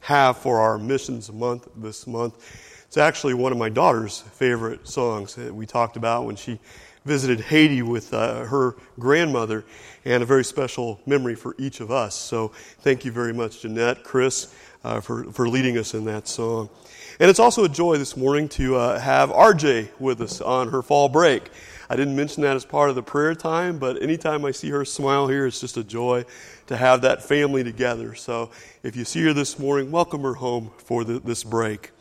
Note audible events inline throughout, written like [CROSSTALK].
have for our missions month this month. It's actually one of my daughter's favorite songs that we talked about when she visited Haiti with uh, her grandmother, and a very special memory for each of us. So thank you very much, Jeanette, Chris, uh, for, for leading us in that song. And it's also a joy this morning to uh, have RJ with us on her fall break. I didn't mention that as part of the prayer time, but anytime I see her smile here, it's just a joy to have that family together. So if you see her this morning, welcome her home for the, this break.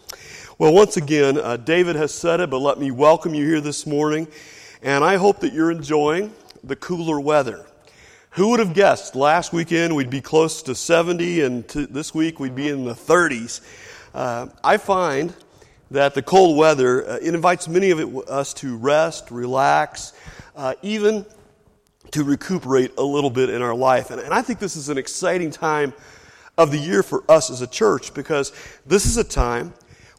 Well, once again, uh, David has said it, but let me welcome you here this morning. And I hope that you're enjoying the cooler weather. Who would have guessed last weekend we'd be close to 70 and to this week we'd be in the 30s? Uh, I find that the cold weather, uh, it invites many of it, us to rest, relax, uh, even to recuperate a little bit in our life. And, and I think this is an exciting time of the year for us as a church because this is a time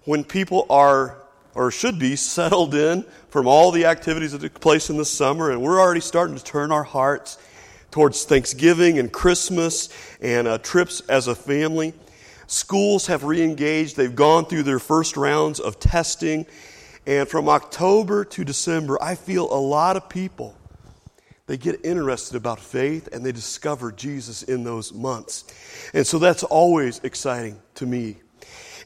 when people are or should be settled in from all the activities that took place in the summer and we're already starting to turn our hearts towards Thanksgiving and Christmas and uh, trips as a family. Schools have reengaged. They've gone through their first rounds of testing. And from October to December, I feel a lot of people, they get interested about faith and they discover Jesus in those months. And so that's always exciting to me.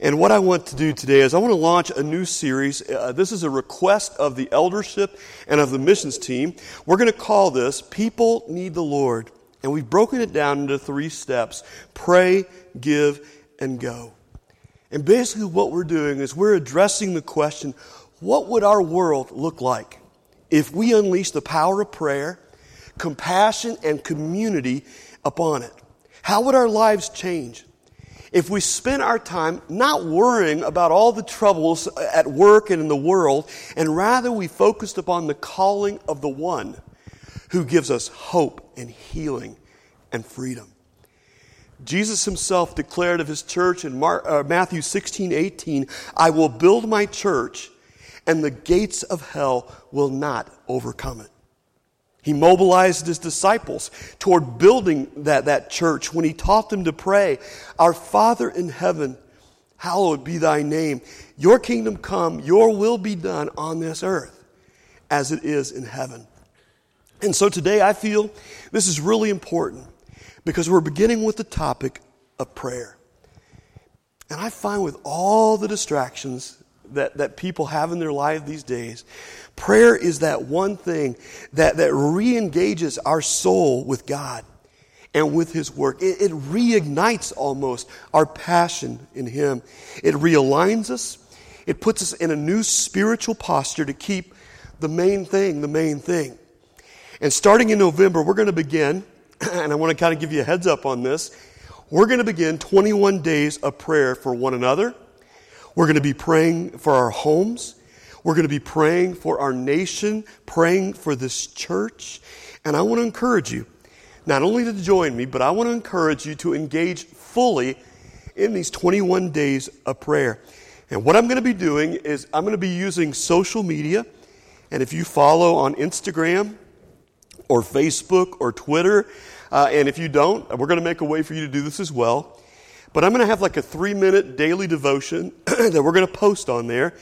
And what I want to do today is I want to launch a new series. Uh, this is a request of the eldership and of the missions team. We're going to call this People Need the Lord. And we've broken it down into three steps pray, give, and go. And basically, what we're doing is we're addressing the question what would our world look like if we unleashed the power of prayer, compassion, and community upon it? How would our lives change? If we spent our time not worrying about all the troubles at work and in the world, and rather we focused upon the calling of the one who gives us hope and healing and freedom. Jesus himself declared of his church in Mar- uh, Matthew 16, 18, I will build my church, and the gates of hell will not overcome it. He mobilized his disciples toward building that, that church when he taught them to pray, Our Father in heaven, hallowed be thy name. Your kingdom come, your will be done on this earth as it is in heaven. And so today I feel this is really important because we're beginning with the topic of prayer. And I find with all the distractions that, that people have in their life these days, prayer is that one thing that, that re engages our soul with God and with His work. It, it reignites almost our passion in Him. It realigns us, it puts us in a new spiritual posture to keep the main thing the main thing. And starting in November, we're going to begin [CLEARS THROAT] and I want to kind of give you a heads up on this. We're going to begin 21 days of prayer for one another. We're going to be praying for our homes. We're going to be praying for our nation, praying for this church. And I want to encourage you, not only to join me, but I want to encourage you to engage fully in these 21 days of prayer. And what I'm going to be doing is I'm going to be using social media. And if you follow on Instagram or Facebook or Twitter, uh, and if you don't, we're going to make a way for you to do this as well. But I'm going to have like a three minute daily devotion [CLEARS THROAT] that we're going to post on there.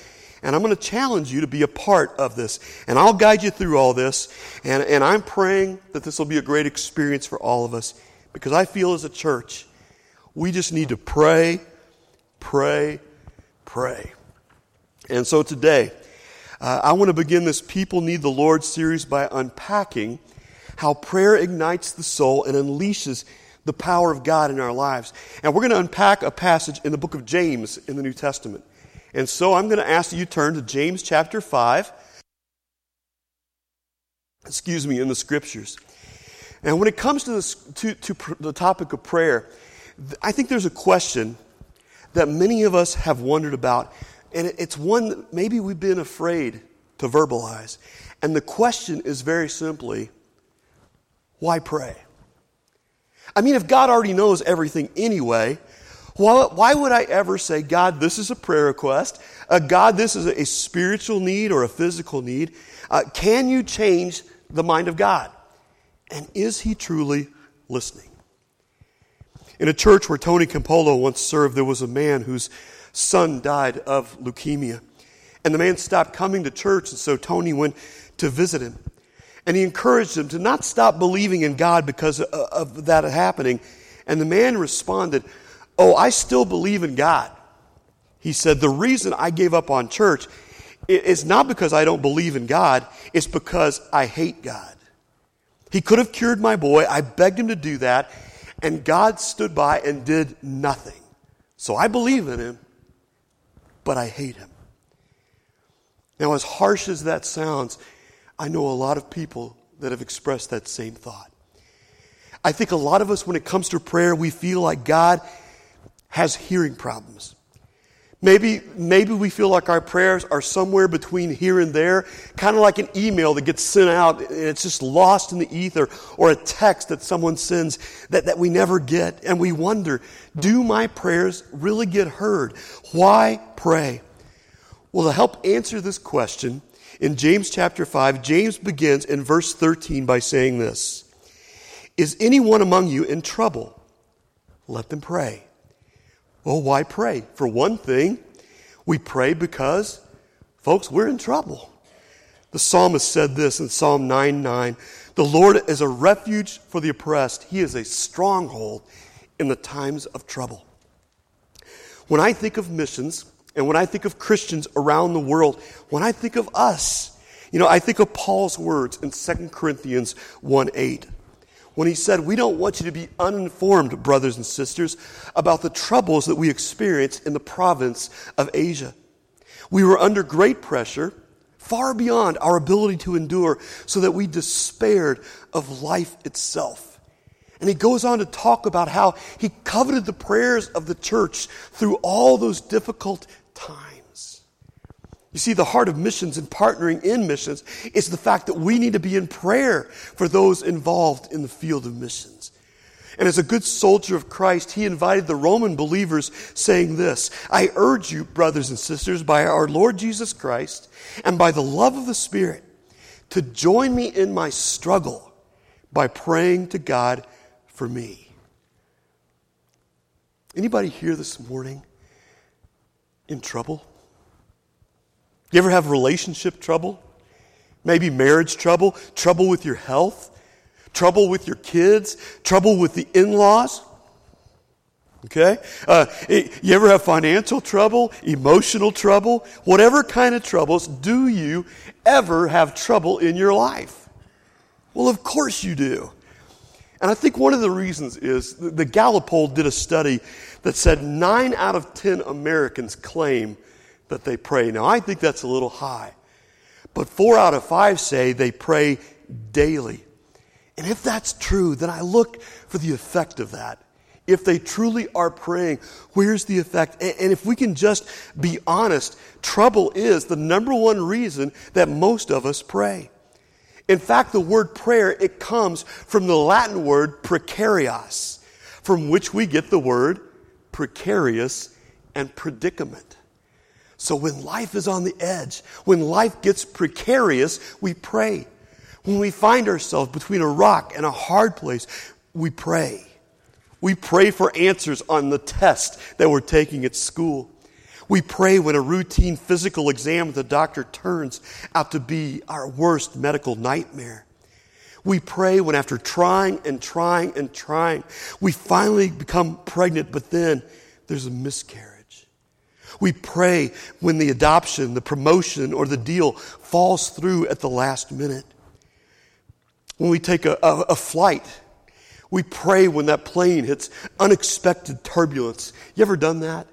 And I'm going to challenge you to be a part of this. And I'll guide you through all this. And, and I'm praying that this will be a great experience for all of us. Because I feel as a church, we just need to pray, pray, pray. And so today, uh, I want to begin this People Need the Lord series by unpacking how prayer ignites the soul and unleashes the power of God in our lives. And we're going to unpack a passage in the book of James in the New Testament. And so I'm going to ask that you turn to James chapter 5. Excuse me, in the scriptures. And when it comes to, this, to, to pr- the topic of prayer, I think there's a question that many of us have wondered about. And it's one that maybe we've been afraid to verbalize. And the question is very simply why pray? I mean, if God already knows everything anyway, why, would I ever say, God, this is a prayer request? Uh, God, this is a, spiritual need or a physical need? Uh, can you change the mind of God? And is He truly listening? In a church where Tony Campolo once served, there was a man whose son died of leukemia. And the man stopped coming to church, and so Tony went to visit him. And he encouraged him to not stop believing in God because of that happening. And the man responded, Oh, I still believe in God. He said, The reason I gave up on church is not because I don't believe in God, it's because I hate God. He could have cured my boy. I begged him to do that, and God stood by and did nothing. So I believe in him, but I hate him. Now, as harsh as that sounds, I know a lot of people that have expressed that same thought. I think a lot of us, when it comes to prayer, we feel like God has hearing problems. Maybe, maybe we feel like our prayers are somewhere between here and there, kind of like an email that gets sent out and it's just lost in the ether, or a text that someone sends that, that we never get. And we wonder, do my prayers really get heard? Why pray? Well, to help answer this question, in James chapter 5, James begins in verse 13 by saying this Is anyone among you in trouble? Let them pray. Well, why pray? For one thing, we pray because, folks, we're in trouble. The psalmist said this in Psalm 9 9 The Lord is a refuge for the oppressed, He is a stronghold in the times of trouble. When I think of missions, and when I think of Christians around the world, when I think of us, you know, I think of Paul's words in 2 Corinthians 1 8 when he said, We don't want you to be uninformed, brothers and sisters, about the troubles that we experienced in the province of Asia. We were under great pressure, far beyond our ability to endure, so that we despaired of life itself. And he goes on to talk about how he coveted the prayers of the church through all those difficult times. You see, the heart of missions and partnering in missions is the fact that we need to be in prayer for those involved in the field of missions. And as a good soldier of Christ, he invited the Roman believers, saying this I urge you, brothers and sisters, by our Lord Jesus Christ and by the love of the Spirit, to join me in my struggle by praying to God for me. Anybody here this morning in trouble? You ever have relationship trouble? Maybe marriage trouble, trouble with your health, trouble with your kids, trouble with the in laws? Okay? Uh, you ever have financial trouble, emotional trouble, whatever kind of troubles, do you ever have trouble in your life? Well, of course you do. And I think one of the reasons is the Gallup poll did a study that said nine out of ten Americans claim that they pray. Now, I think that's a little high. But four out of five say they pray daily. And if that's true, then I look for the effect of that. If they truly are praying, where's the effect? And if we can just be honest, trouble is the number one reason that most of us pray. In fact, the word prayer, it comes from the Latin word precarious, from which we get the word precarious and predicament. So when life is on the edge, when life gets precarious, we pray. When we find ourselves between a rock and a hard place, we pray. We pray for answers on the test that we're taking at school. We pray when a routine physical exam with the doctor turns out to be our worst medical nightmare. We pray when after trying and trying and trying, we finally become pregnant, but then there's a miscarriage. We pray when the adoption, the promotion, or the deal falls through at the last minute. When we take a, a, a flight, we pray when that plane hits unexpected turbulence. You ever done that?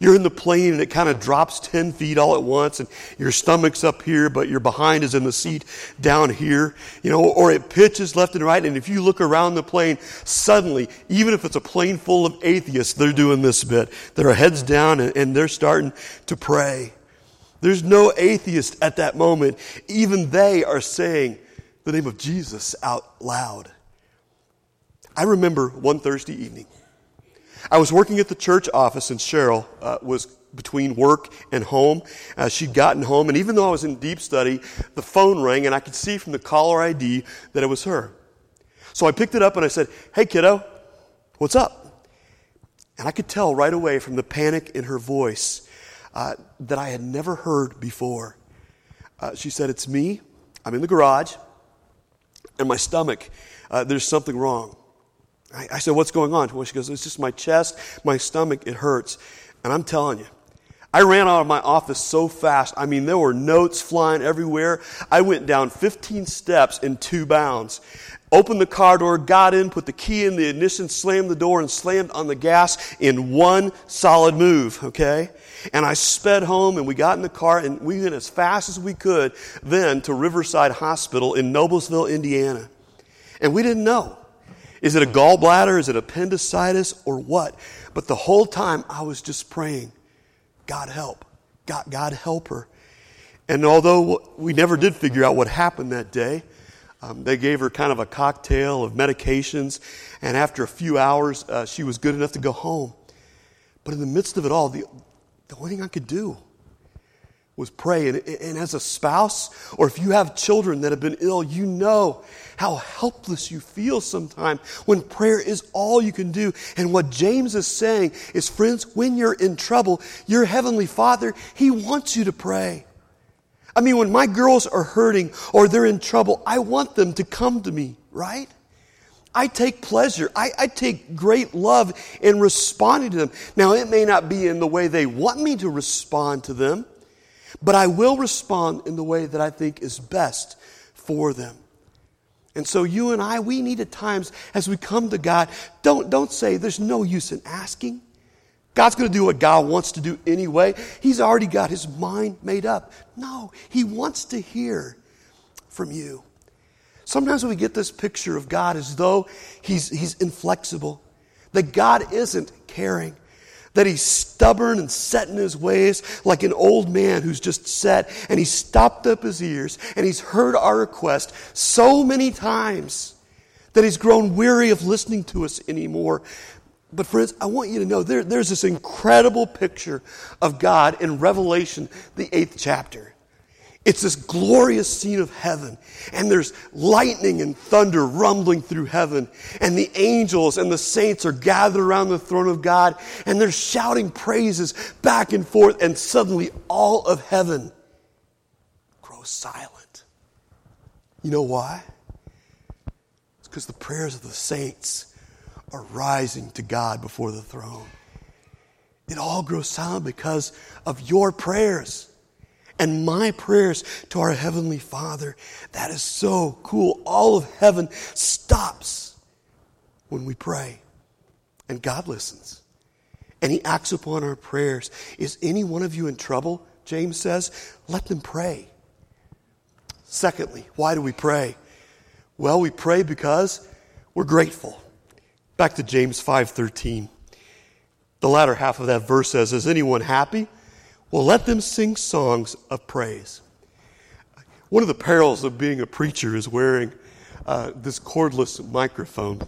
You're in the plane and it kind of drops 10 feet all at once and your stomach's up here, but your behind is in the seat down here, you know, or it pitches left and right. And if you look around the plane, suddenly, even if it's a plane full of atheists, they're doing this bit. Their heads down and, and they're starting to pray. There's no atheist at that moment. Even they are saying the name of Jesus out loud. I remember one Thursday evening. I was working at the church office, and Cheryl uh, was between work and home. Uh, she'd gotten home, and even though I was in deep study, the phone rang, and I could see from the caller ID that it was her. So I picked it up and I said, Hey, kiddo, what's up? And I could tell right away from the panic in her voice uh, that I had never heard before. Uh, she said, It's me. I'm in the garage, and my stomach, uh, there's something wrong. I, I said, What's going on? Well, she goes, It's just my chest, my stomach, it hurts. And I'm telling you, I ran out of my office so fast. I mean, there were notes flying everywhere. I went down 15 steps in two bounds. Opened the car door, got in, put the key in the ignition, slammed the door, and slammed on the gas in one solid move, okay? And I sped home and we got in the car and we went as fast as we could then to Riverside Hospital in Noblesville, Indiana. And we didn't know. Is it a gallbladder? Is it appendicitis or what? But the whole time I was just praying, God help. God, God help her. And although we never did figure out what happened that day, um, they gave her kind of a cocktail of medications, and after a few hours, uh, she was good enough to go home. But in the midst of it all, the, the only thing I could do was pray. And, and as a spouse, or if you have children that have been ill, you know how helpless you feel sometimes when prayer is all you can do. And what James is saying is, friends, when you're in trouble, your Heavenly Father, He wants you to pray. I mean, when my girls are hurting or they're in trouble, I want them to come to me, right? I take pleasure. I, I, take great love in responding to them. Now, it may not be in the way they want me to respond to them, but I will respond in the way that I think is best for them. And so you and I, we need at times as we come to God, don't, don't say there's no use in asking. God's going to do what God wants to do anyway. He's already got his mind made up. No, he wants to hear from you. Sometimes we get this picture of God as though he's, he's inflexible, that God isn't caring, that he's stubborn and set in his ways like an old man who's just set and he's stopped up his ears and he's heard our request so many times that he's grown weary of listening to us anymore. But, friends, I want you to know there, there's this incredible picture of God in Revelation, the eighth chapter. It's this glorious scene of heaven, and there's lightning and thunder rumbling through heaven, and the angels and the saints are gathered around the throne of God, and they're shouting praises back and forth, and suddenly all of heaven grows silent. You know why? It's because the prayers of the saints are rising to God before the throne. It all grows silent because of your prayers and my prayers to our Heavenly Father. That is so cool. All of heaven stops when we pray, and God listens. And He acts upon our prayers. Is any one of you in trouble? James says, let them pray. Secondly, why do we pray? Well, we pray because we're grateful. Back to James 5:13. The latter half of that verse says, "Is anyone happy? Well, let them sing songs of praise." One of the perils of being a preacher is wearing uh, this cordless microphone.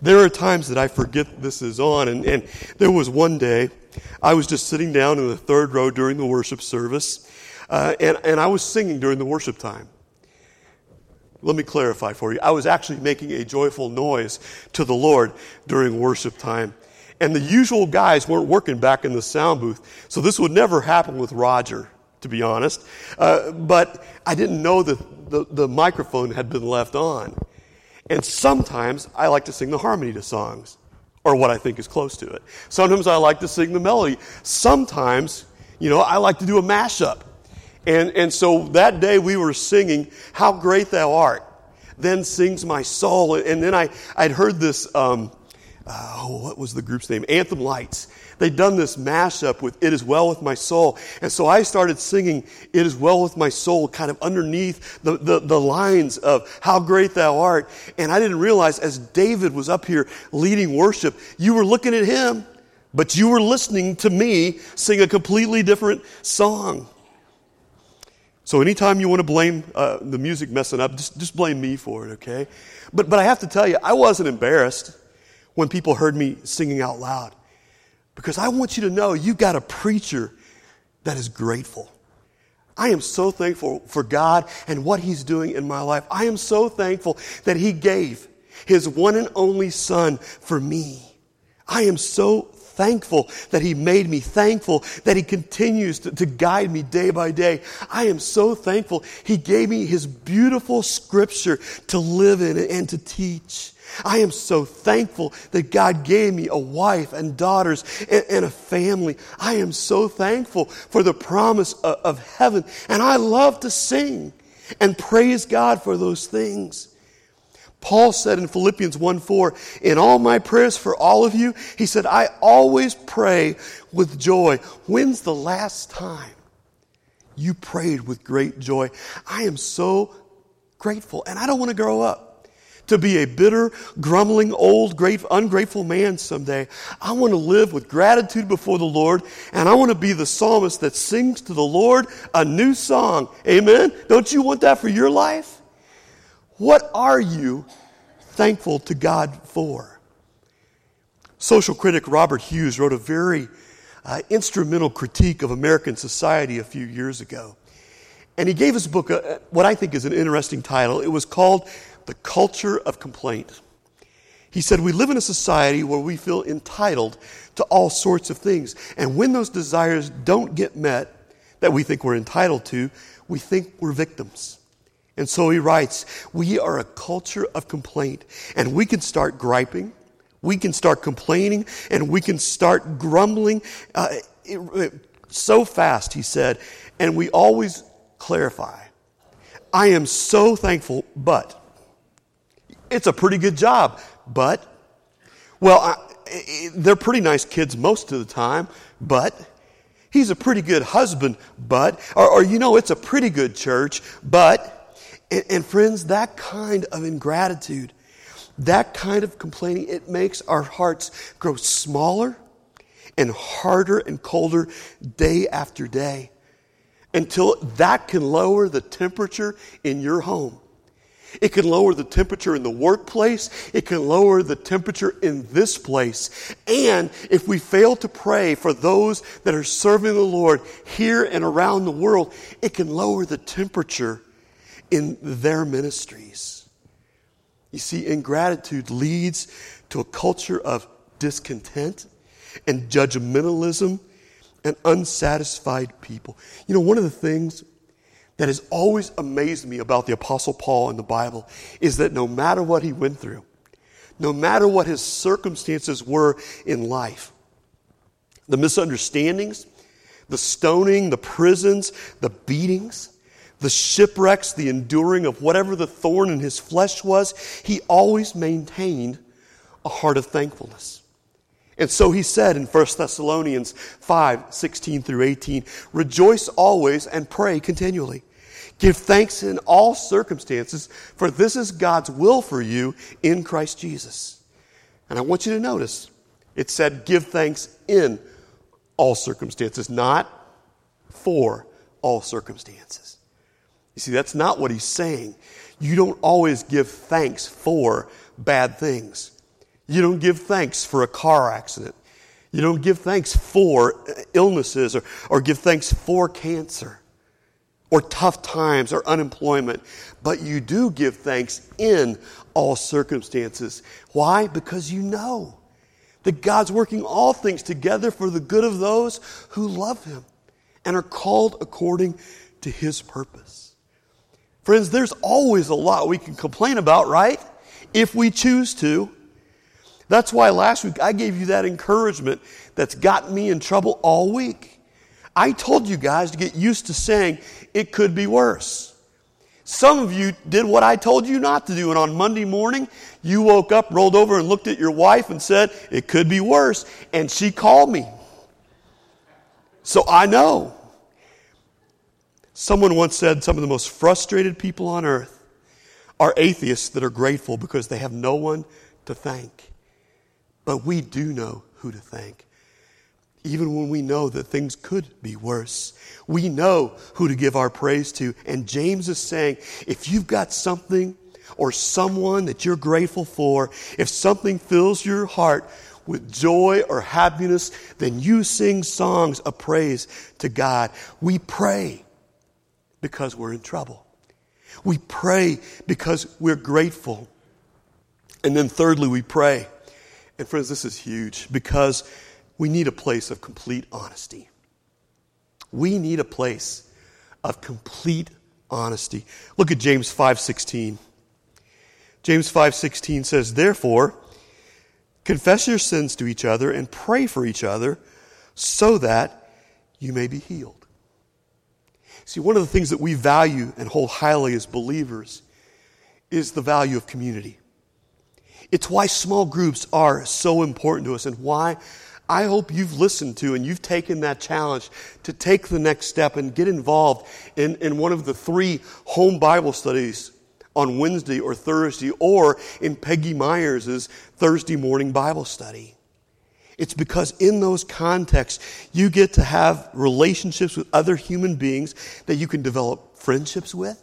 There are times that I forget this is on, and, and there was one day I was just sitting down in the third row during the worship service, uh, and, and I was singing during the worship time. Let me clarify for you. I was actually making a joyful noise to the Lord during worship time. And the usual guys weren't working back in the sound booth. So this would never happen with Roger, to be honest. Uh, but I didn't know that the, the microphone had been left on. And sometimes I like to sing the harmony to songs, or what I think is close to it. Sometimes I like to sing the melody. Sometimes, you know, I like to do a mashup. And, and so that day we were singing, How Great Thou Art. Then sings my soul. And then I, I'd heard this, um, oh, what was the group's name? Anthem Lights. They'd done this mashup with It Is Well With My Soul. And so I started singing It Is Well With My Soul kind of underneath the, the, the lines of How Great Thou Art. And I didn't realize as David was up here leading worship, you were looking at him, but you were listening to me sing a completely different song. So anytime you want to blame uh, the music messing up, just, just blame me for it, okay? But, but I have to tell you, I wasn't embarrassed when people heard me singing out loud. Because I want you to know you've got a preacher that is grateful. I am so thankful for God and what He's doing in my life. I am so thankful that He gave His one and only Son for me. I am so thankful that He made me, thankful that He continues to, to, guide me day by day. I am so thankful He gave me His beautiful scripture to live in and to teach. I am so thankful that God gave me a wife and daughters and, and a family. I am so thankful for the promise of, of heaven. And I love to sing and praise God for those things. Paul said in Philippians 1 4, in all my prayers for all of you, he said, I always pray with joy. When's the last time you prayed with great joy? I am so grateful, and I don't want to grow up to be a bitter, grumbling, old, ungrateful man someday. I want to live with gratitude before the Lord, and I want to be the psalmist that sings to the Lord a new song. Amen? Don't you want that for your life? What are you thankful to God for? Social critic Robert Hughes wrote a very uh, instrumental critique of American society a few years ago. And he gave his book a, what I think is an interesting title. It was called The Culture of Complaint. He said, We live in a society where we feel entitled to all sorts of things. And when those desires don't get met that we think we're entitled to, we think we're victims. And so he writes, we are a culture of complaint and we can start griping. We can start complaining and we can start grumbling uh, it, it, so fast, he said. And we always clarify. I am so thankful, but it's a pretty good job. But, well, I, they're pretty nice kids most of the time, but he's a pretty good husband, but, or, or you know, it's a pretty good church, but, and, and friends, that kind of ingratitude, that kind of complaining, it makes our hearts grow smaller and harder and colder day after day until that can lower the temperature in your home. It can lower the temperature in the workplace. It can lower the temperature in this place. And if we fail to pray for those that are serving the Lord here and around the world, it can lower the temperature in their ministries. You see, ingratitude leads to a culture of discontent and judgmentalism and unsatisfied people. You know, one of the things that has always amazed me about the Apostle Paul in the Bible is that no matter what he went through, no matter what his circumstances were in life, the misunderstandings, the stoning, the prisons, the beatings, the shipwrecks, the enduring of whatever the thorn in his flesh was, he always maintained a heart of thankfulness. And so he said in 1 Thessalonians 5 16 through 18, Rejoice always and pray continually. Give thanks in all circumstances, for this is God's will for you in Christ Jesus. And I want you to notice it said, Give thanks in all circumstances, not for all circumstances. You see, that's not what he's saying. You don't always give thanks for bad things. You don't give thanks for a car accident. You don't give thanks for illnesses or, or give thanks for cancer or tough times or unemployment. But you do give thanks in all circumstances. Why? Because you know that God's working all things together for the good of those who love Him and are called according to His purpose. Friends, there's always a lot we can complain about, right? If we choose to. That's why last week I gave you that encouragement that's gotten me in trouble all week. I told you guys to get used to saying it could be worse. Some of you did what I told you not to do, and on Monday morning, you woke up, rolled over, and looked at your wife and said, It could be worse. And she called me. So I know. Someone once said some of the most frustrated people on earth are atheists that are grateful because they have no one to thank. But we do know who to thank. Even when we know that things could be worse, we know who to give our praise to. And James is saying if you've got something or someone that you're grateful for, if something fills your heart with joy or happiness, then you sing songs of praise to God. We pray because we're in trouble. We pray because we're grateful. And then thirdly, we pray. And friends, this is huge because we need a place of complete honesty. We need a place of complete honesty. Look at James 5:16. James 5:16 says, "Therefore, confess your sins to each other and pray for each other so that you may be healed." See, one of the things that we value and hold highly as believers is the value of community. It's why small groups are so important to us and why I hope you've listened to and you've taken that challenge to take the next step and get involved in, in one of the three home Bible studies on Wednesday or Thursday or in Peggy Myers' Thursday morning Bible study. It's because in those contexts, you get to have relationships with other human beings that you can develop friendships with.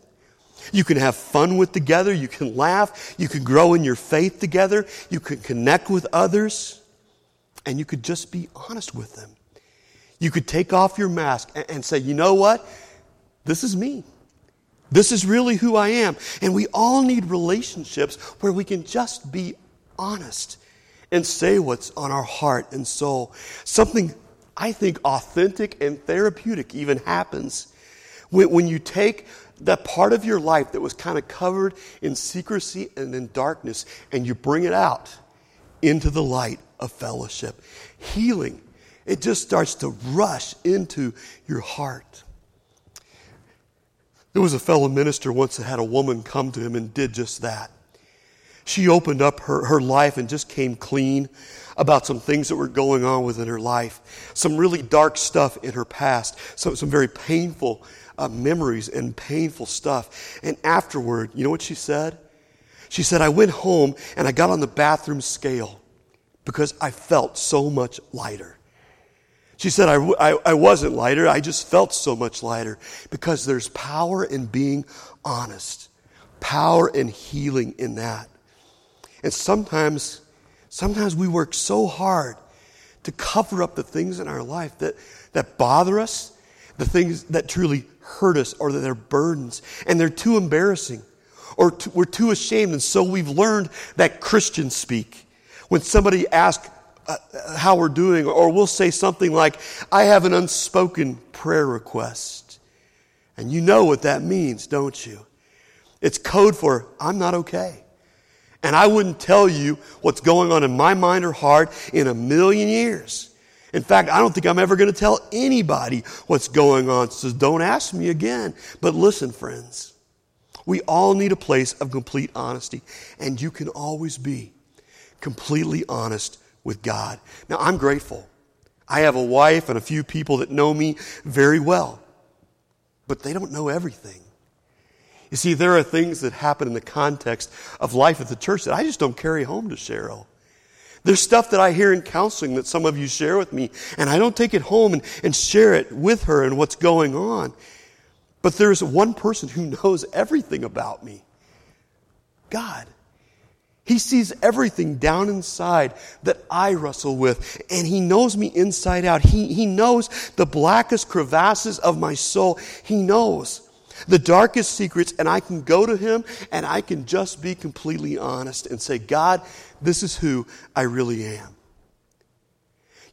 You can have fun with together. You can laugh. You can grow in your faith together. You can connect with others and you could just be honest with them. You could take off your mask and, say, you know what? This is me. This is really who I am. And we all need relationships where we can just be honest and say what's on our heart and soul. Something I think authentic and therapeutic even happens when, when you take that part of your life that was kind of covered in secrecy and in darkness and you bring it out into the light of fellowship. Healing, it just starts to rush into your heart. There was a fellow minister once that had a woman come to him and did just that. She opened up her, her life and just came clean about some things that were going on within her life, some really dark stuff in her past, some, some very painful uh, memories and painful stuff. And afterward, you know what she said? She said, I went home and I got on the bathroom scale because I felt so much lighter. She said, I, I, I, wasn't lighter, I just felt so much lighter because there's power in being honest, power in healing in that. And sometimes, sometimes we work so hard to cover up the things in our life that, that bother us, the things that truly hurt us or that they're burdens, and they're too embarrassing or too, we're too ashamed. And so we've learned that Christians speak when somebody asks uh, how we're doing, or we'll say something like, I have an unspoken prayer request. And you know what that means, don't you? It's code for, I'm not okay. And I wouldn't tell you what's going on in my mind or heart in a million years. In fact, I don't think I'm ever going to tell anybody what's going on, so don't ask me again. But listen, friends, we all need a place of complete honesty, and you can always be completely honest with God. Now, I'm grateful. I have a wife and a few people that know me very well, but they don't know everything. You see, there are things that happen in the context of life at the church that I just don't carry home to Cheryl. There's stuff that I hear in counseling that some of you share with me, and I don't take it home and, and share it with her and what's going on. But there's one person who knows everything about me God. He sees everything down inside that I wrestle with, and He knows me inside out. He, he knows the blackest crevasses of my soul. He knows the darkest secrets, and I can go to Him and I can just be completely honest and say, God, this is who I really am.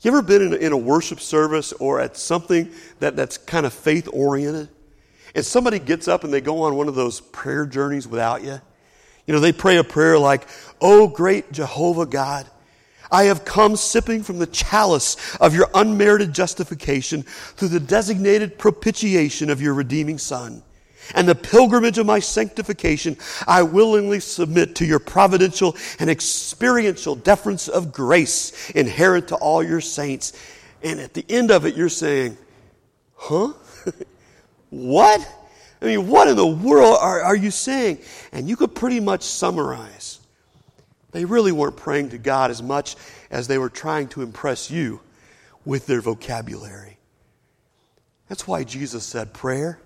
You ever been in a, in a worship service or at something that, that's kind of faith oriented? And somebody gets up and they go on one of those prayer journeys without you? You know, they pray a prayer like, Oh, great Jehovah God, I have come sipping from the chalice of your unmerited justification through the designated propitiation of your redeeming Son. And the pilgrimage of my sanctification, I willingly submit to your providential and experiential deference of grace inherent to all your saints. And at the end of it, you're saying, Huh? [LAUGHS] what? I mean, what in the world are, are you saying? And you could pretty much summarize. They really weren't praying to God as much as they were trying to impress you with their vocabulary. That's why Jesus said prayer.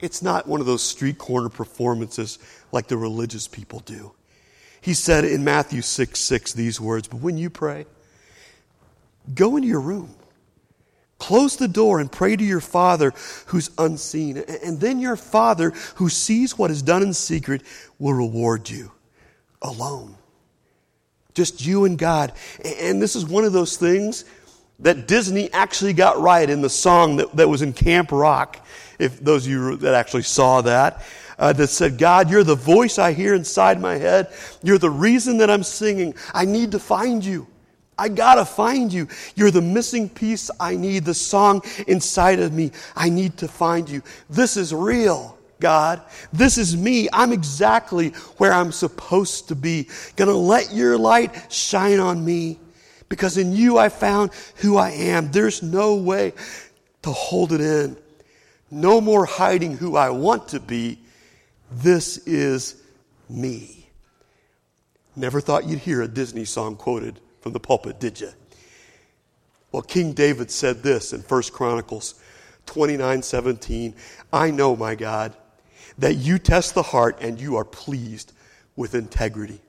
It's not one of those street corner performances like the religious people do. He said in Matthew 6 6 these words, But when you pray, go into your room Close the door and pray to your Father who's unseen. And then your Father who sees what is done in secret will reward you alone. Just you and God. And this is one of those things that Disney actually got right in the song that, that was in Camp Rock, if those of you that actually saw that, uh, that said, God, you're the voice I hear inside my head. You're the reason that I'm singing. I need to find you. I gotta find you. You're the missing piece I need, the song inside of me. I need to find you. This is real. God. This is me. I'm exactly where I'm supposed to be. Gonna let your light shine on me because in you I found who I am. There's no way to hold it in. No more hiding who I want to be. This is me. Never thought you'd hear a Disney song quoted from the pulpit, did you? Well, King David said this in 1 Chronicles 29 17. I know, my God, that you test the heart and you are pleased with integrity.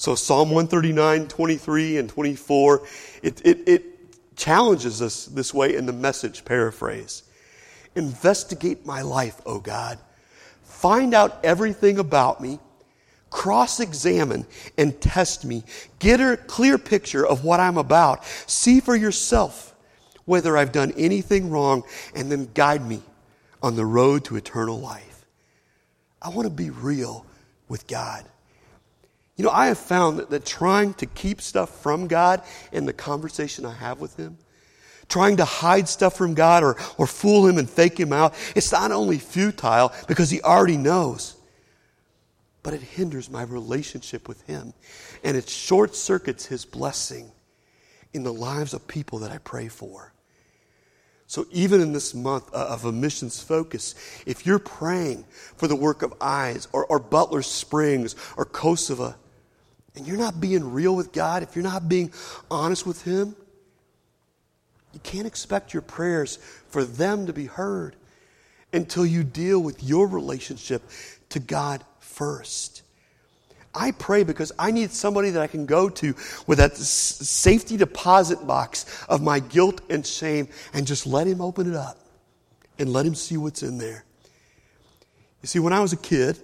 So Psalm 139, 23, and 24, it, it, it challenges us this way in the message paraphrase. Investigate my life, O God. Find out everything about me. Cross examine and test me. Get a clear picture of what I'm about. See for yourself whether I've done anything wrong, and then guide me on the road to eternal life. I want to be real with God. You know, I have found that, that trying to keep stuff from God in the conversation I have with Him, trying to hide stuff from God or, or fool Him and fake Him out, it's not only futile because He already knows, but it hinders my relationship with Him. And it short circuits His blessing in the lives of people that I pray for. So, even in this month of a missions focus, if you're praying for the work of eyes or, or Butler Springs or Kosovo, and you're not being real with God, if you're not being honest with Him, you can't expect your prayers for them to be heard until you deal with your relationship to God first. I pray because I need somebody that I can go to with that safety deposit box of my guilt and shame and just let Him open it up and let Him see what's in there. You see, when I was a kid,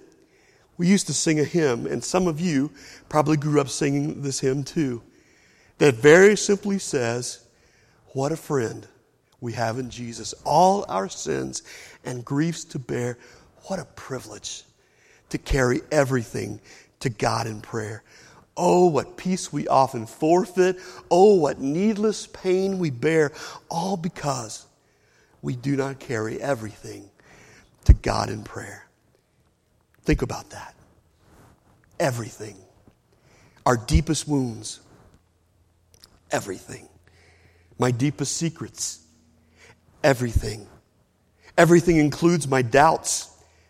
we used to sing a hymn, and some of you probably grew up singing this hymn too, that very simply says, What a friend we have in Jesus. All our sins and griefs to bear. What a privilege to carry everything to God in prayer. Oh, what peace we often forfeit. Oh, what needless pain we bear, all because we do not carry everything to God in prayer. Think about that. Everything. Our deepest wounds. Everything. My deepest secrets. Everything. Everything includes my doubts,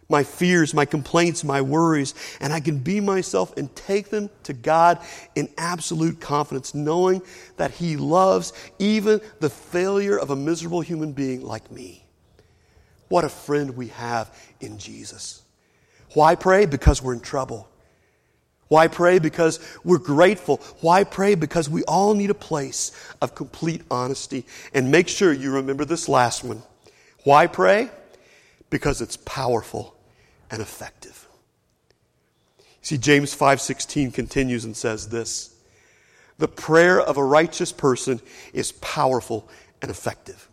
my fears, my complaints, my worries, and I can be myself and take them to God in absolute confidence, knowing that He loves even the failure of a miserable human being like me. What a friend we have in Jesus. Why pray? Because we're in trouble. Why pray? Because we're grateful. Why pray? Because we all need a place of complete honesty. And make sure you remember this last one. Why pray? Because it's powerful and effective. See, James 5:16 continues and says this: The prayer of a righteous person is powerful and effective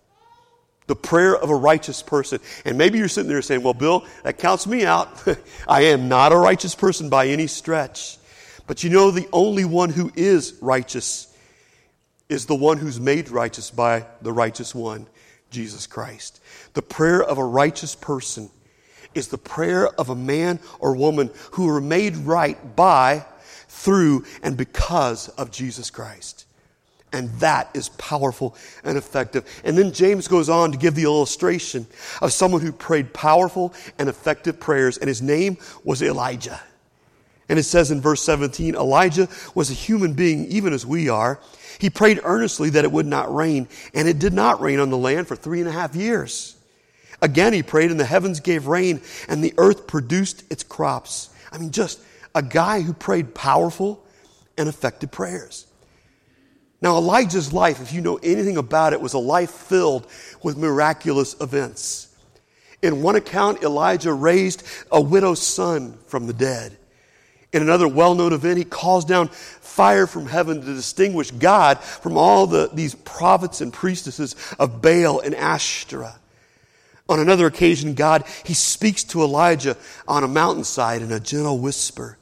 the prayer of a righteous person. And maybe you're sitting there saying, well, Bill, that counts me out. [LAUGHS] I am not a righteous person by any stretch. But you know, the only one who is righteous is the one who's made righteous by the righteous one, Jesus Christ. The prayer of a righteous person is the prayer of a man or woman who are made right by, through, and because of Jesus Christ. And that is powerful and effective. And then James goes on to give the illustration of someone who prayed powerful and effective prayers, and his name was Elijah. And it says in verse 17 Elijah was a human being, even as we are. He prayed earnestly that it would not rain, and it did not rain on the land for three and a half years. Again, he prayed, and the heavens gave rain, and the earth produced its crops. I mean, just a guy who prayed powerful and effective prayers. Now, Elijah's life, if you know anything about it, was a life filled with miraculous events. In one account, Elijah raised a widow's son from the dead. In another well known event, he calls down fire from heaven to distinguish God from all the, these prophets and priestesses of Baal and Ashtoreth. On another occasion, God, he speaks to Elijah on a mountainside in a gentle whisper.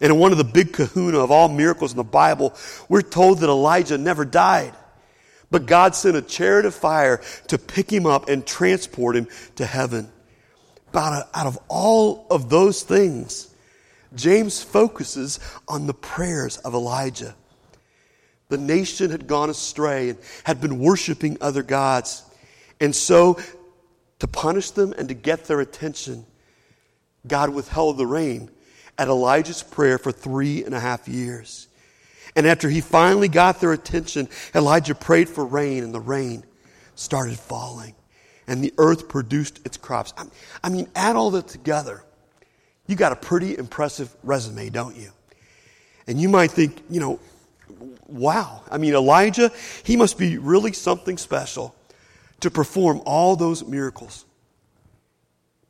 And in one of the big kahuna of all miracles in the Bible, we're told that Elijah never died. But God sent a chariot of fire to pick him up and transport him to heaven. But out of all of those things, James focuses on the prayers of Elijah. The nation had gone astray and had been worshiping other gods. And so, to punish them and to get their attention, God withheld the rain at Elijah's prayer for three and a half years. And after he finally got their attention, Elijah prayed for rain, and the rain started falling. And the earth produced its crops. I mean, add all that together you got a pretty impressive resume, don't you? And you might think, you know, wow. I mean, Elijah, he must be really something special to perform all those miracles.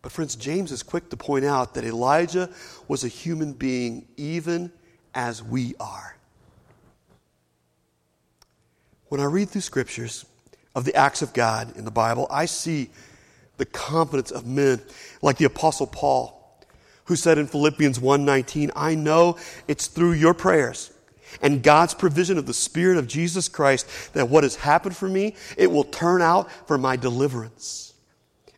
But, friends, James is quick to point out that Elijah was a human being even as we are. When I read through scriptures of the acts of God in the Bible, I see the confidence of men like the Apostle Paul who said in Philippians 1:19, "I know it's through your prayers and God's provision of the Spirit of Jesus Christ that what has happened for me, it will turn out for my deliverance."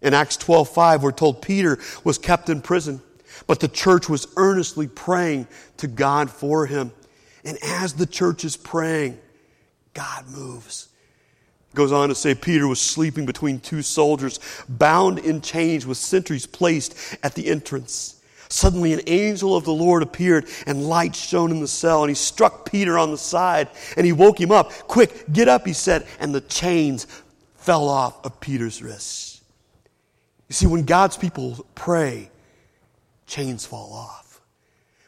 In Acts 12:5, we're told Peter was kept in prison, but the church was earnestly praying to God for him. And as the church is praying, God moves. Goes on to say Peter was sleeping between two soldiers, bound in chains with sentries placed at the entrance. Suddenly, an angel of the Lord appeared, and light shone in the cell. And he struck Peter on the side, and he woke him up. Quick, get up, he said. And the chains fell off of Peter's wrists. You see, when God's people pray, chains fall off.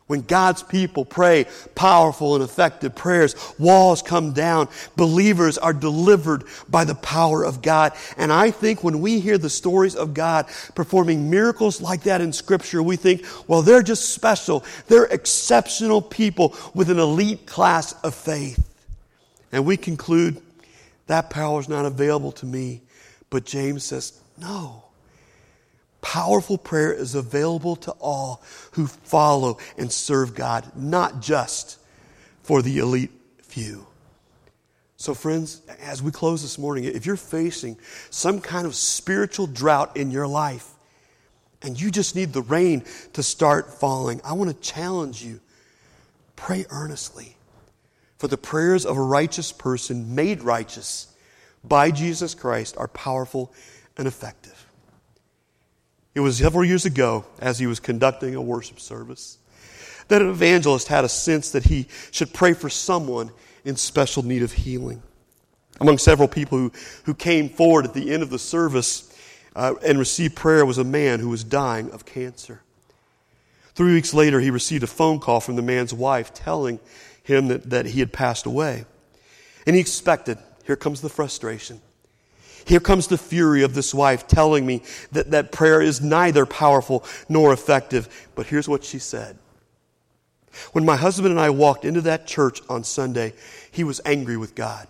When God's people pray powerful and effective prayers, walls come down. Believers are delivered by the power of God. And I think when we hear the stories of God performing miracles like that in Scripture, we think, well, they're just special. They're exceptional people with an elite class of faith. And we conclude that power is not available to me. But James says, no. Powerful prayer is available to all who follow and serve God, not just for the elite few. So, friends, as we close this morning, if you're facing some kind of spiritual drought in your life and you just need the rain to start falling, I want to challenge you pray earnestly. For the prayers of a righteous person made righteous by Jesus Christ are powerful and effective. It was several years ago, as he was conducting a worship service, that an evangelist had a sense that he should pray for someone in special need of healing. Among several people who, who came forward at the end of the service uh, and received prayer was a man who was dying of cancer. Three weeks later, he received a phone call from the man's wife telling him that, that he had passed away. And he expected, here comes the frustration. Here comes the fury of this wife telling me that, that prayer is neither powerful nor effective. But here's what she said. When my husband and I walked into that church on Sunday, he was angry with God.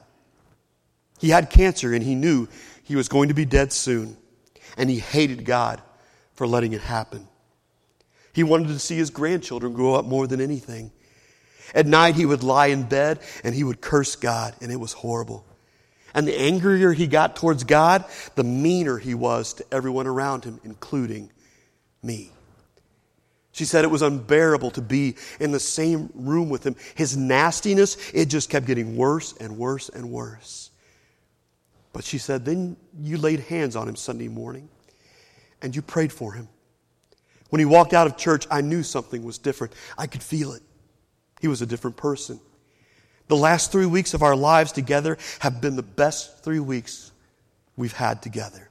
He had cancer and he knew he was going to be dead soon. And he hated God for letting it happen. He wanted to see his grandchildren grow up more than anything. At night, he would lie in bed and he would curse God, and it was horrible. And the angrier he got towards God, the meaner he was to everyone around him, including me. She said it was unbearable to be in the same room with him. His nastiness, it just kept getting worse and worse and worse. But she said, then you laid hands on him Sunday morning and you prayed for him. When he walked out of church, I knew something was different. I could feel it. He was a different person. The last three weeks of our lives together have been the best three weeks we've had together.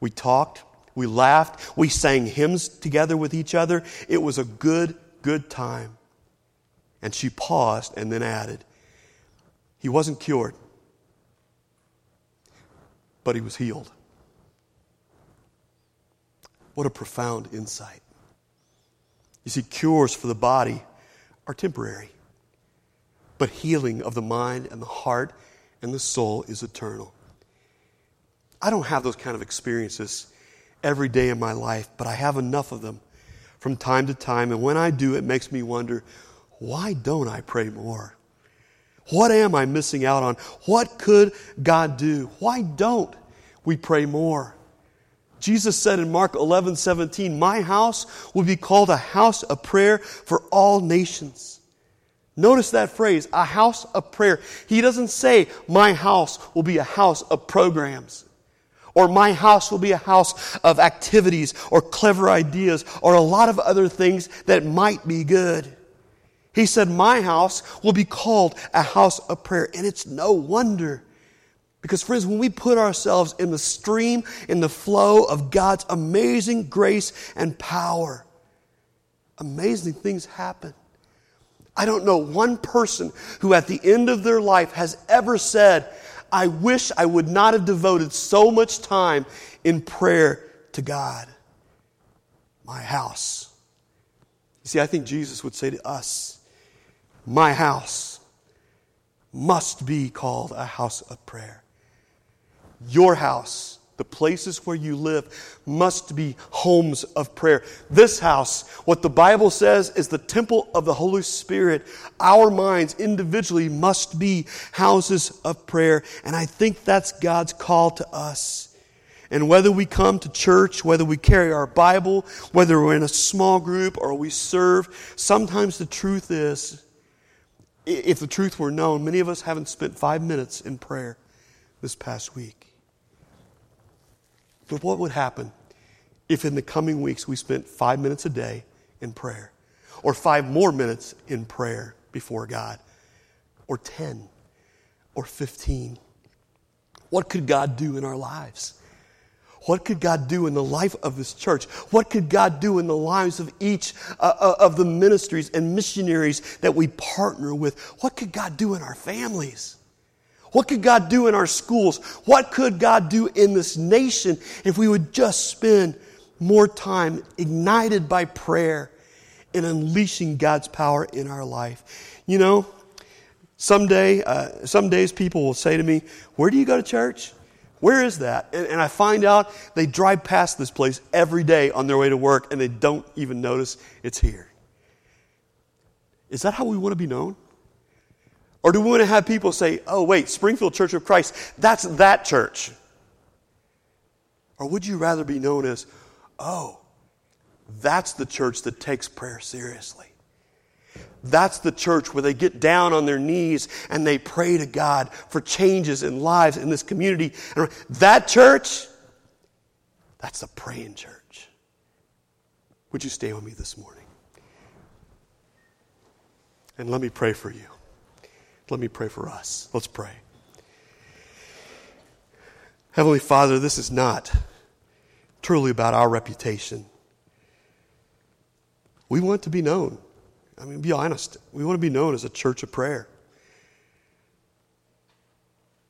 We talked, we laughed, we sang hymns together with each other. It was a good, good time. And she paused and then added, He wasn't cured, but he was healed. What a profound insight. You see, cures for the body are temporary, but healing of the mind and the heart and the soul is eternal. I don't have those kind of experiences every day in my life, but I have enough of them from time to time. And when I do, it makes me wonder why don't I pray more? What am I missing out on? What could God do? Why don't we pray more? Jesus said in Mark 11, 17, My house will be called a house of prayer for all nations. Notice that phrase, a house of prayer. He doesn't say, My house will be a house of programs, or my house will be a house of activities, or clever ideas, or a lot of other things that might be good. He said, My house will be called a house of prayer. And it's no wonder. Because, friends, when we put ourselves in the stream, in the flow of God's amazing grace and power, amazing things happen. I don't know one person who at the end of their life has ever said, I wish I would not have devoted so much time in prayer to God. My house. You see, I think Jesus would say to us, my house must be called a house of prayer. Your house, the places where you live, must be homes of prayer. This house, what the Bible says is the temple of the Holy Spirit. Our minds individually must be houses of prayer. And I think that's God's call to us. And whether we come to church, whether we carry our Bible, whether we're in a small group or we serve, sometimes the truth is if the truth were known, many of us haven't spent five minutes in prayer this past week. But what would happen if in the coming weeks we spent five minutes a day in prayer, or five more minutes in prayer before God, or 10, or 15? What could God do in our lives? What could God do in the life of this church? What could God do in the lives of each uh, uh, of the ministries and missionaries that we partner with? What could God do in our families? What could God do in our schools? What could God do in this nation if we would just spend more time ignited by prayer and unleashing God's power in our life? You know, someday, uh, some days people will say to me, Where do you go to church? Where is that? And, and, I find out they drive past this place every day on their way to work and they don't even notice it's here. Is that how we want to be known? Or do we want to have people say, oh, wait, Springfield Church of Christ, that's that church? Or would you rather be known as, oh, that's the church that takes prayer seriously? That's the church where they get down on their knees and they pray to God for changes in lives in this community. And that church, that's the praying church. Would you stay with me this morning? And let me pray for you. Let me pray for us. Let's pray. Heavenly Father, this is not truly about our reputation. We want to be known. I mean, be honest. We want to be known as a church of prayer.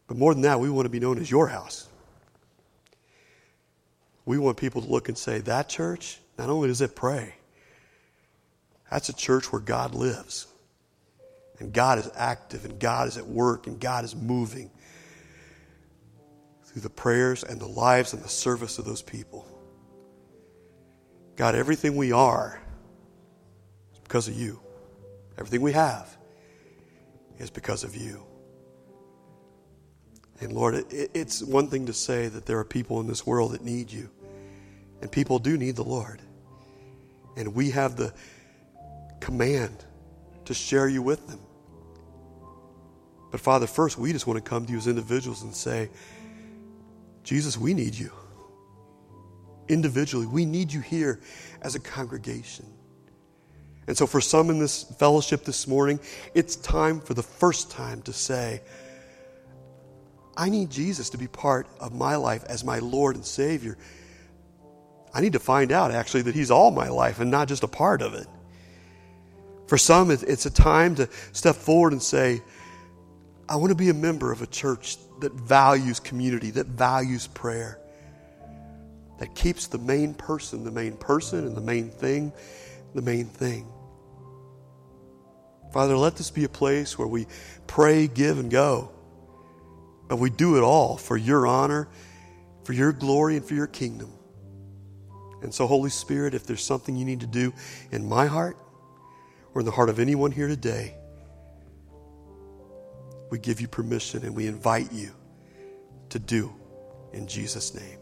But more than that, we want to be known as your house. We want people to look and say, that church, not only does it pray, that's a church where God lives. And God is active, and God is at work, and God is moving through the prayers and the lives and the service of those people. God, everything we are is because of you. Everything we have is because of you. And Lord, it, it's one thing to say that there are people in this world that need you. And people do need the Lord. And we have the command to share you with them. But Father, first, we just want to come to you as individuals and say, Jesus, we need you. Individually, we need you here as a congregation. And so, for some in this fellowship this morning, it's time for the first time to say, I need Jesus to be part of my life as my Lord and Savior. I need to find out, actually, that He's all my life and not just a part of it. For some, it's a time to step forward and say, I want to be a member of a church that values community, that values prayer, that keeps the main person the main person and the main thing the main thing. Father, let this be a place where we pray, give, and go. But we do it all for your honor, for your glory, and for your kingdom. And so, Holy Spirit, if there's something you need to do in my heart or in the heart of anyone here today, we give you permission and we invite you to do in Jesus' name.